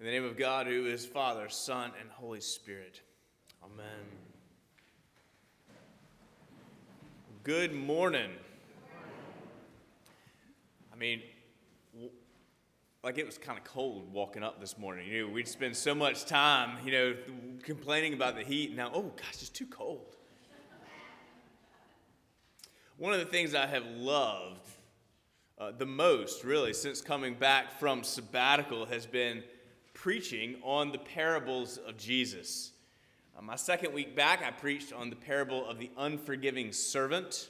In the name of God, who is Father, Son, and Holy Spirit. Amen. Good morning. I mean, like it was kind of cold walking up this morning. You know, we'd spend so much time, you know, complaining about the heat. Now, oh gosh, it's too cold. One of the things I have loved uh, the most, really, since coming back from sabbatical has been preaching on the parables of Jesus. Uh, my second week back, I preached on the parable of the unforgiving servant.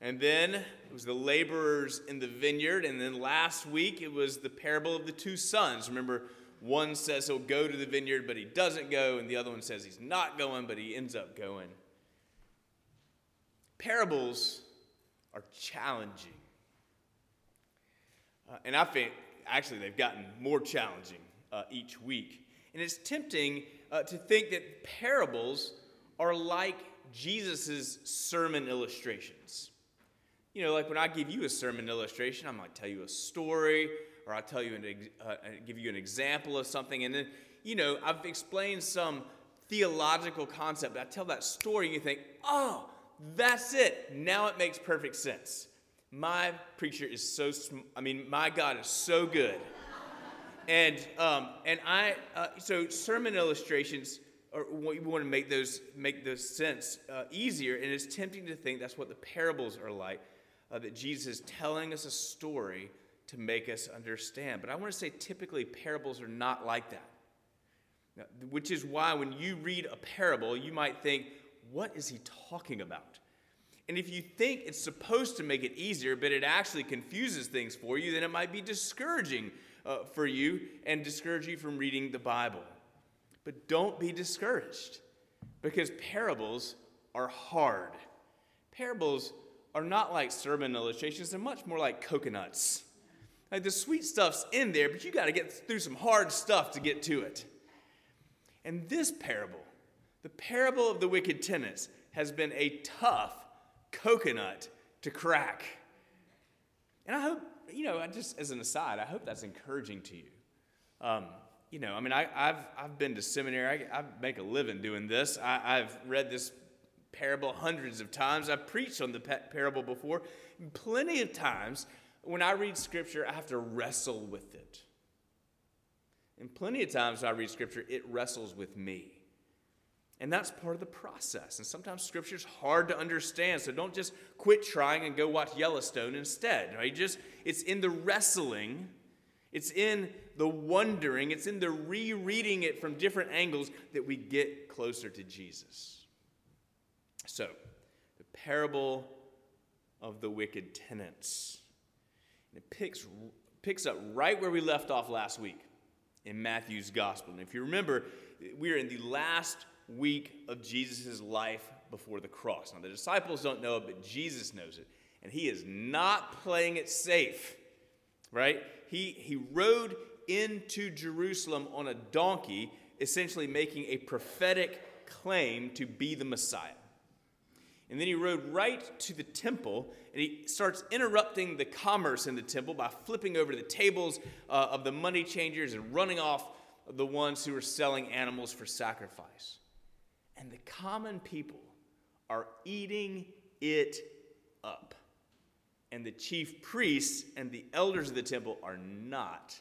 And then it was the laborers in the vineyard. And then last week, it was the parable of the two sons. Remember, one says he'll go to the vineyard, but he doesn't go. And the other one says he's not going, but he ends up going. Parables are challenging. Uh, and I think actually they've gotten more challenging uh, each week. And it's tempting uh, to think that parables are like Jesus' sermon illustrations. You know, like when I give you a sermon illustration, I might tell you a story, or I'll tell you an, uh, give you an example of something, and then, you know, I've explained some theological concept. I tell that story, and you think, oh, that's it. Now it makes perfect sense. My preacher is so, sm- I mean, my God is so good. And um, and I, uh, so sermon illustrations, we want to make those make those sense uh, easier, and it's tempting to think that's what the parables are like, uh, that Jesus is telling us a story to make us understand. But I want to say typically parables are not like that. Now, which is why when you read a parable, you might think, what is he talking about? And if you think it's supposed to make it easier, but it actually confuses things for you, then it might be discouraging uh, for you and discourage you from reading the Bible. But don't be discouraged because parables are hard. Parables are not like sermon illustrations, they're much more like coconuts. Like the sweet stuff's in there, but you got to get through some hard stuff to get to it. And this parable the parable of the wicked tenants has been a tough coconut to crack. And I hope, you know, just as an aside, I hope that's encouraging to you. Um, you know, I mean, I, have I've been to seminary, I, I make a living doing this. I, have read this parable hundreds of times. I've preached on the parable before. Plenty of times when I read scripture, I have to wrestle with it. And plenty of times when I read scripture, it wrestles with me. And that's part of the process. And sometimes scripture's hard to understand, so don't just quit trying and go watch Yellowstone instead. Right? Just it's in the wrestling, it's in the wondering, it's in the rereading it from different angles that we get closer to Jesus. So, the parable of the wicked tenants. And it picks, picks up right where we left off last week in Matthew's gospel. And if you remember, we are in the last week of Jesus' life before the cross. Now, the disciples don't know it, but Jesus knows it. And he is not playing it safe, right? He, he rode into Jerusalem on a donkey, essentially making a prophetic claim to be the Messiah. And then he rode right to the temple and he starts interrupting the commerce in the temple by flipping over the tables uh, of the money changers and running off the ones who were selling animals for sacrifice. And the common people are eating it up. And the chief priests and the elders of the temple are not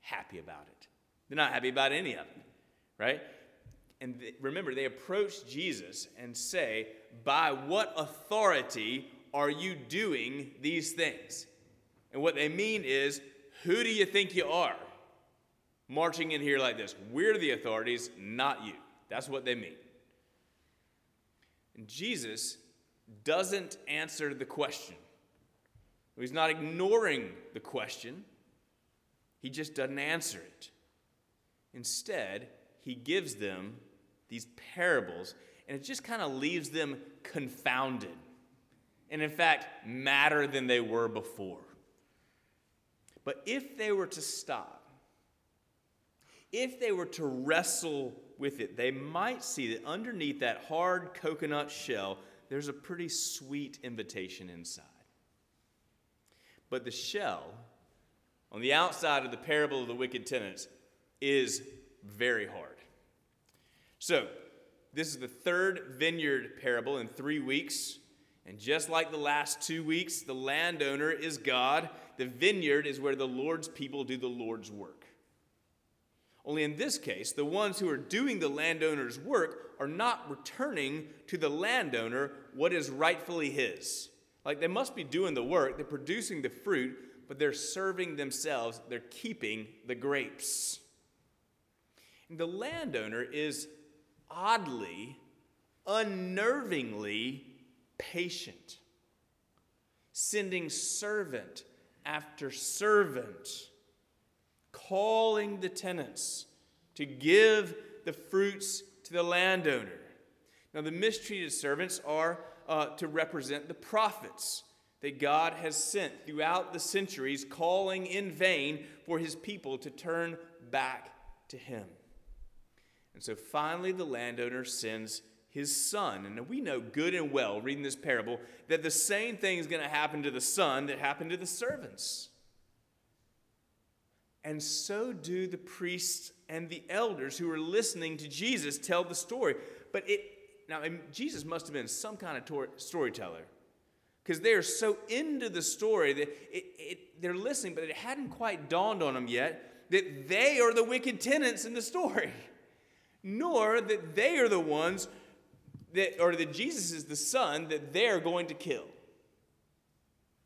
happy about it. They're not happy about any of it, right? And they, remember, they approach Jesus and say, By what authority are you doing these things? And what they mean is, Who do you think you are? Marching in here like this. We're the authorities, not you. That's what they mean. And Jesus doesn't answer the question. He's not ignoring the question, he just doesn't answer it. Instead, he gives them these parables, and it just kind of leaves them confounded. And in fact, madder than they were before. But if they were to stop, if they were to wrestle with it, they might see that underneath that hard coconut shell, there's a pretty sweet invitation inside. But the shell, on the outside of the parable of the wicked tenants, is very hard. So, this is the third vineyard parable in three weeks. And just like the last two weeks, the landowner is God. The vineyard is where the Lord's people do the Lord's work. Only in this case, the ones who are doing the landowner's work are not returning to the landowner what is rightfully his. Like they must be doing the work, they're producing the fruit, but they're serving themselves, they're keeping the grapes. And the landowner is oddly, unnervingly patient, sending servant after servant, calling the tenants to give the fruits to the landowner. Now, the mistreated servants are uh, to represent the prophets that God has sent throughout the centuries, calling in vain for his people to turn back to him. And so finally, the landowner sends his son. And we know good and well, reading this parable, that the same thing is going to happen to the son that happened to the servants. And so do the priests and the elders who are listening to Jesus tell the story. But it now Jesus must have been some kind of tor- storyteller because they are so into the story that it, it, they're listening, but it hadn't quite dawned on them yet that they are the wicked tenants in the story nor that they are the ones that, or that Jesus is the son that they're going to kill.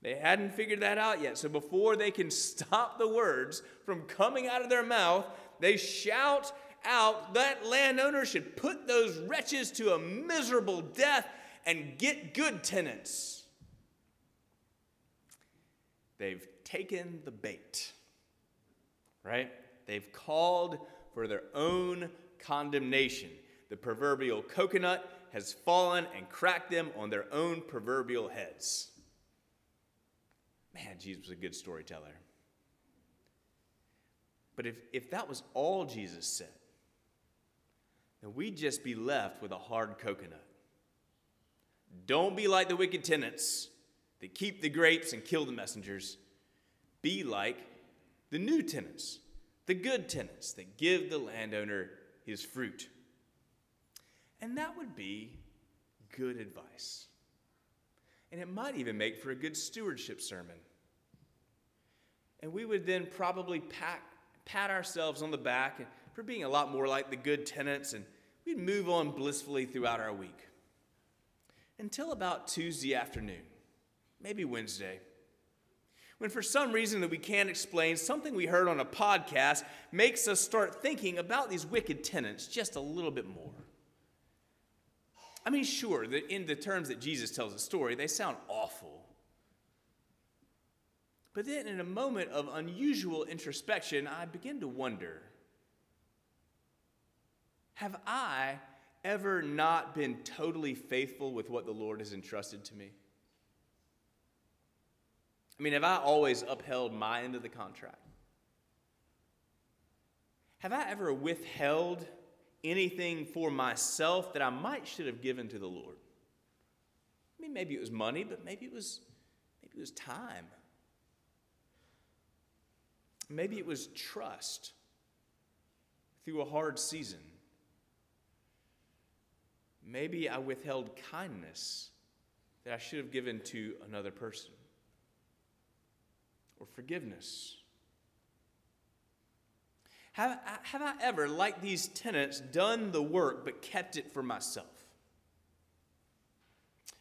They hadn't figured that out yet. So before they can stop the words from coming out of their mouth, they shout out that landowner should put those wretches to a miserable death and get good tenants. They've taken the bait, right? They've called for their own condemnation. The proverbial coconut has fallen and cracked them on their own proverbial heads. Man, Jesus was a good storyteller. But if, if that was all Jesus said, then we'd just be left with a hard coconut. Don't be like the wicked tenants that keep the grapes and kill the messengers. Be like the new tenants, the good tenants that give the landowner his fruit. And that would be good advice. And it might even make for a good stewardship sermon. And we would then probably pat, pat ourselves on the back for being a lot more like the good tenants, and we'd move on blissfully throughout our week. Until about Tuesday afternoon, maybe Wednesday when for some reason that we can't explain, something we heard on a podcast makes us start thinking about these wicked tenants just a little bit more. I mean, sure, in the terms that Jesus tells the story, they sound awful. But then, in a moment of unusual introspection, I begin to wonder have I ever not been totally faithful with what the Lord has entrusted to me? I mean, have I always upheld my end of the contract? Have I ever withheld anything for myself that I might should have given to the Lord? I mean, maybe it was money, but maybe it was maybe it was time. Maybe it was trust through a hard season. Maybe I withheld kindness that I should have given to another person or forgiveness? Have, have I ever, like these tenants, done the work but kept it for myself?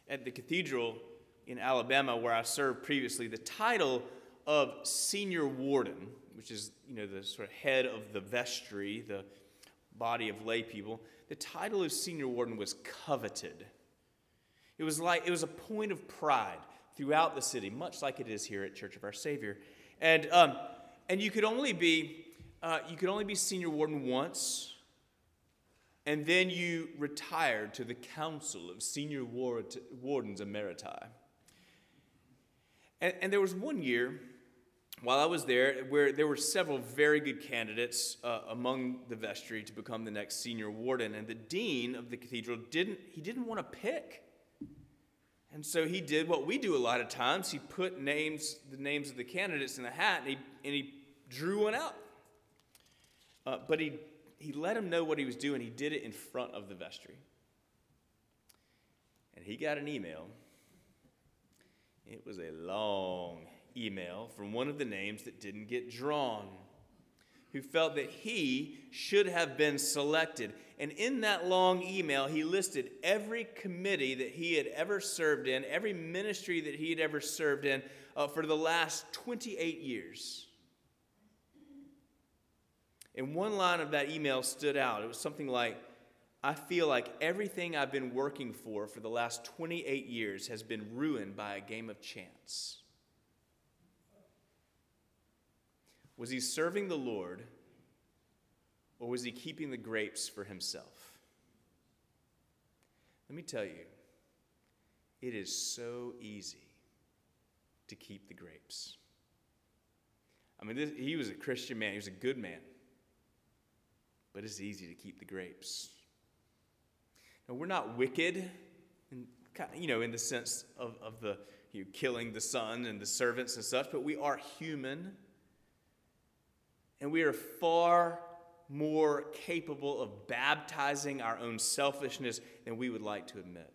At the cathedral in Alabama, where I served previously, the title of senior warden, which is you know the sort of head of the vestry, the body of lay people, the title of senior warden was coveted. It was like it was a point of pride throughout the city, much like it is here at Church of Our Saviour. And, um, and you could only be uh, you could only be senior warden once, and then you retired to the Council of Senior Ward- Wardens Emeriti. And, and, there was one year while I was there where there were several very good candidates uh, among the vestry to become the next senior warden, and the dean of the cathedral didn't he didn't want to pick and so he did what we do a lot of times. He put names, the names of the candidates in the hat, and he, and he drew one out. Uh, but he, he let him know what he was doing. He did it in front of the vestry. And he got an email. It was a long email from one of the names that didn't get drawn, who felt that he should have been selected. And in that long email, he listed every committee that he had ever served in, every ministry that he had ever served in uh, for the last 28 years. And one line of that email stood out. It was something like, I feel like everything I've been working for for the last 28 years has been ruined by a game of chance. Was he serving the Lord or was he keeping the grapes for himself? Let me tell you, it is so easy to keep the grapes. I mean, this, he was a Christian man, he was a good man, but it's easy to keep the grapes. Now, we're not wicked, in, you know, in the sense of, of the you know, killing the son and the servants and such, but we are human. And we are far more capable of baptizing our own selfishness than we would like to admit.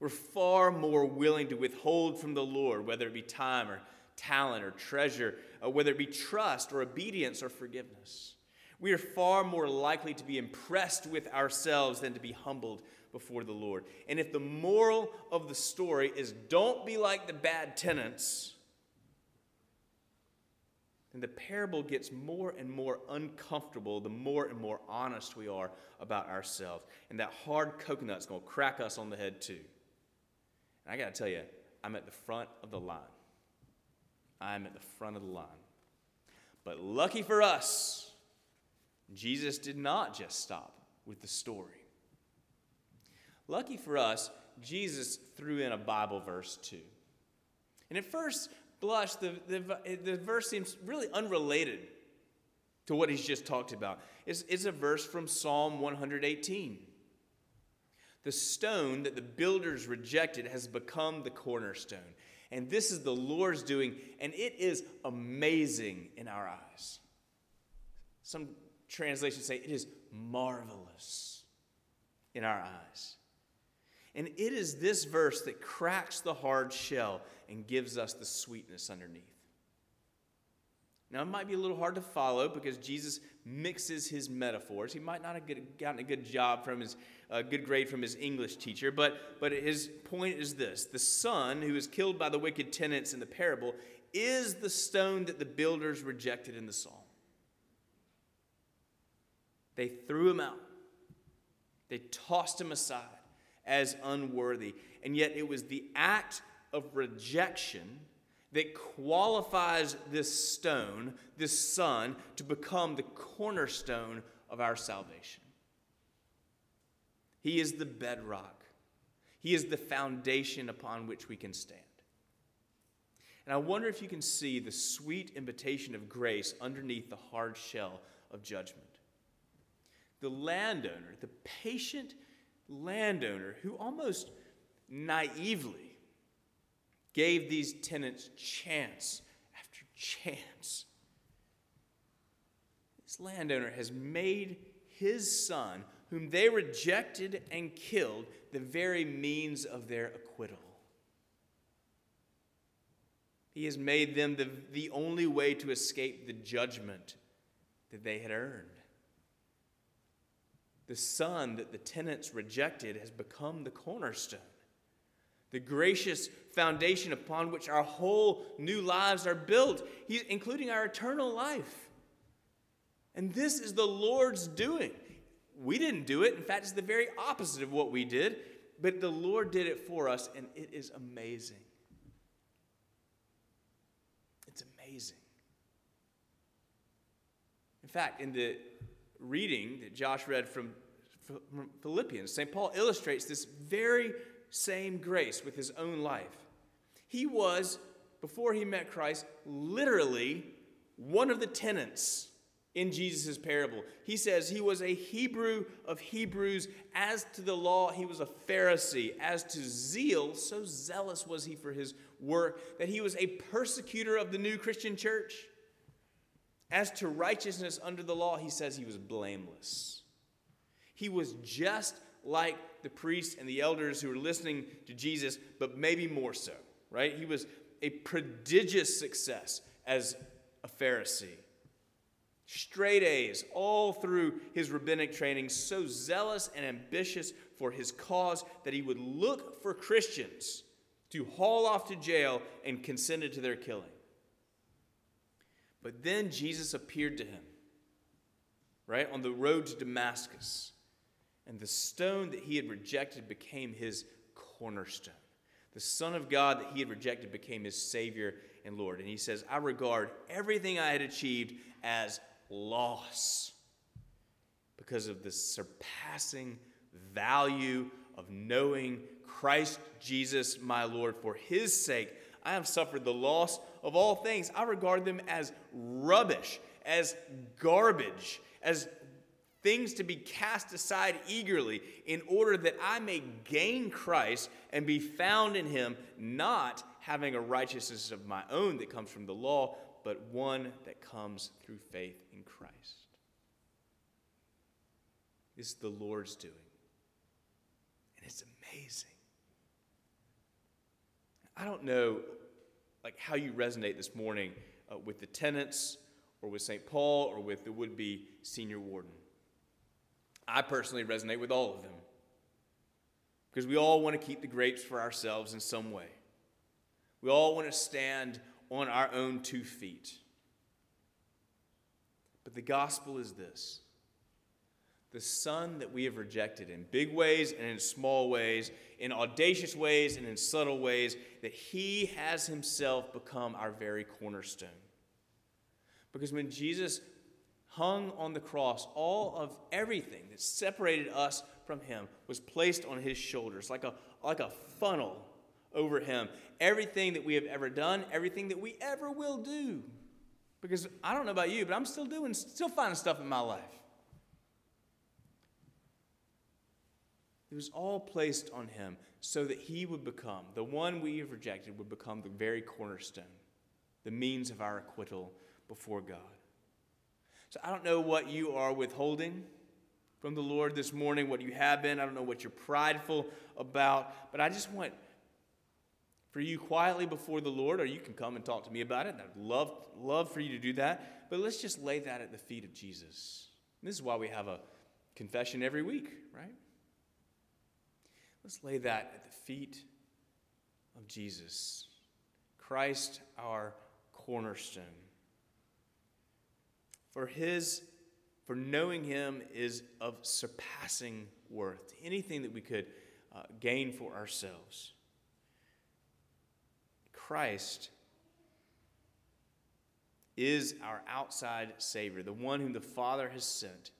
We're far more willing to withhold from the Lord, whether it be time or talent or treasure, or whether it be trust or obedience or forgiveness. We are far more likely to be impressed with ourselves than to be humbled before the Lord. And if the moral of the story is don't be like the bad tenants, and the parable gets more and more uncomfortable the more and more honest we are about ourselves. And that hard coconut's going to crack us on the head, too. And I got to tell you, I'm at the front of the line. I'm at the front of the line. But lucky for us, Jesus did not just stop with the story. Lucky for us, Jesus threw in a Bible verse too. And at first, blush, the, the, the verse seems really unrelated to what he's just talked about. It's, it's a verse from Psalm 118. The stone that the builders rejected has become the cornerstone. And this is the Lord's doing, and it is amazing in our eyes. Some translations say it is marvelous in our eyes. And it is this verse that cracks the hard shell and gives us the sweetness underneath. Now, it might be a little hard to follow because Jesus mixes his metaphors. He might not have gotten a good job from his uh, good grade from his English teacher, but, but his point is this the son who is killed by the wicked tenants in the parable is the stone that the builders rejected in the psalm. They threw him out, they tossed him aside as unworthy. And yet, it was the act of rejection that qualifies this stone, this son, to become the cornerstone of our salvation. He is the bedrock, He is the foundation upon which we can stand. And I wonder if you can see the sweet invitation of grace underneath the hard shell of judgment. The landowner, the patient landowner who almost naively gave these tenants chance after chance. This landowner has made his son, whom they rejected and killed, the very means of their acquittal. He has made them the, the only way to escape the judgment that they had earned. The son that the tenants rejected has become the cornerstone, the gracious foundation upon which our whole new lives are built, including our eternal life. And this is the Lord's doing. We didn't do it. In fact, it's the very opposite of what we did, but the Lord did it for us, and it is amazing. It's amazing. In fact, in the reading that Josh read from Philippians, St. Paul illustrates this very same grace with his own life. He was, before he met Christ, literally one of the tenants in Jesus' parable. He says he was a Hebrew of Hebrews. As to the law, he was a Pharisee. As to zeal, so zealous was he for his work that he was a persecutor of the new Christian church. As to righteousness under the law, he says he was blameless. He was just like the priests and the elders who were listening to Jesus, but maybe more so, right? He was a prodigious success as a Pharisee. Straight A's all through his rabbinic training, so zealous and ambitious for his cause that he would look for Christians to haul off to jail and consented to their killing. But then Jesus appeared to him, right, on the road to Damascus. And the stone that he had rejected became his cornerstone. The Son of God that he had rejected became his Savior and Lord. And he says, I regard everything I had achieved as loss because of the surpassing value of knowing Christ Jesus, my Lord. For his sake, I have suffered the loss of all things. I regard them as rubbish, as garbage, as things to be cast aside eagerly, in order that I may gain Christ and be found in him, not having a righteousness of my own that comes from the law, but one that comes through faith in Christ. This is the Lord's doing. And it's amazing. I don't know like how you resonate this morning uh, with the tenants or with St. Paul or with the would-be senior warden. I personally resonate with all of them because we all want to keep the grapes for ourselves in some way. We all want to stand on our own two feet. But the gospel is this the Son that we have rejected in big ways and in small ways, in audacious ways and in subtle ways, that He has Himself become our very cornerstone. Because when Jesus hung on the cross, all of everything that separated us from him was placed on his shoulders like a, like a funnel over him. Everything that we have ever done, everything that we ever will do. Because I don't know about you, but I'm still doing, still finding stuff in my life. It was all placed on him so that he would become, the one we have rejected, would become the very cornerstone, the means of our acquittal before God. So I don't know what you are withholding from the Lord this morning, what you have been. I don't know what you're prideful about, but I just want for you quietly before the Lord, or you can come and talk to me about it. I'd love, love for you to do that. But let's just lay that at the feet of Jesus. And this is why we have a confession every week, right? Let's lay that at the feet of Jesus, Christ, our cornerstone. For his for knowing him is of surpassing worth anything that we could uh, gain for ourselves. Christ is our outside Savior, the one whom the Father has sent,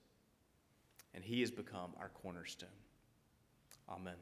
and He has become our cornerstone. Amen.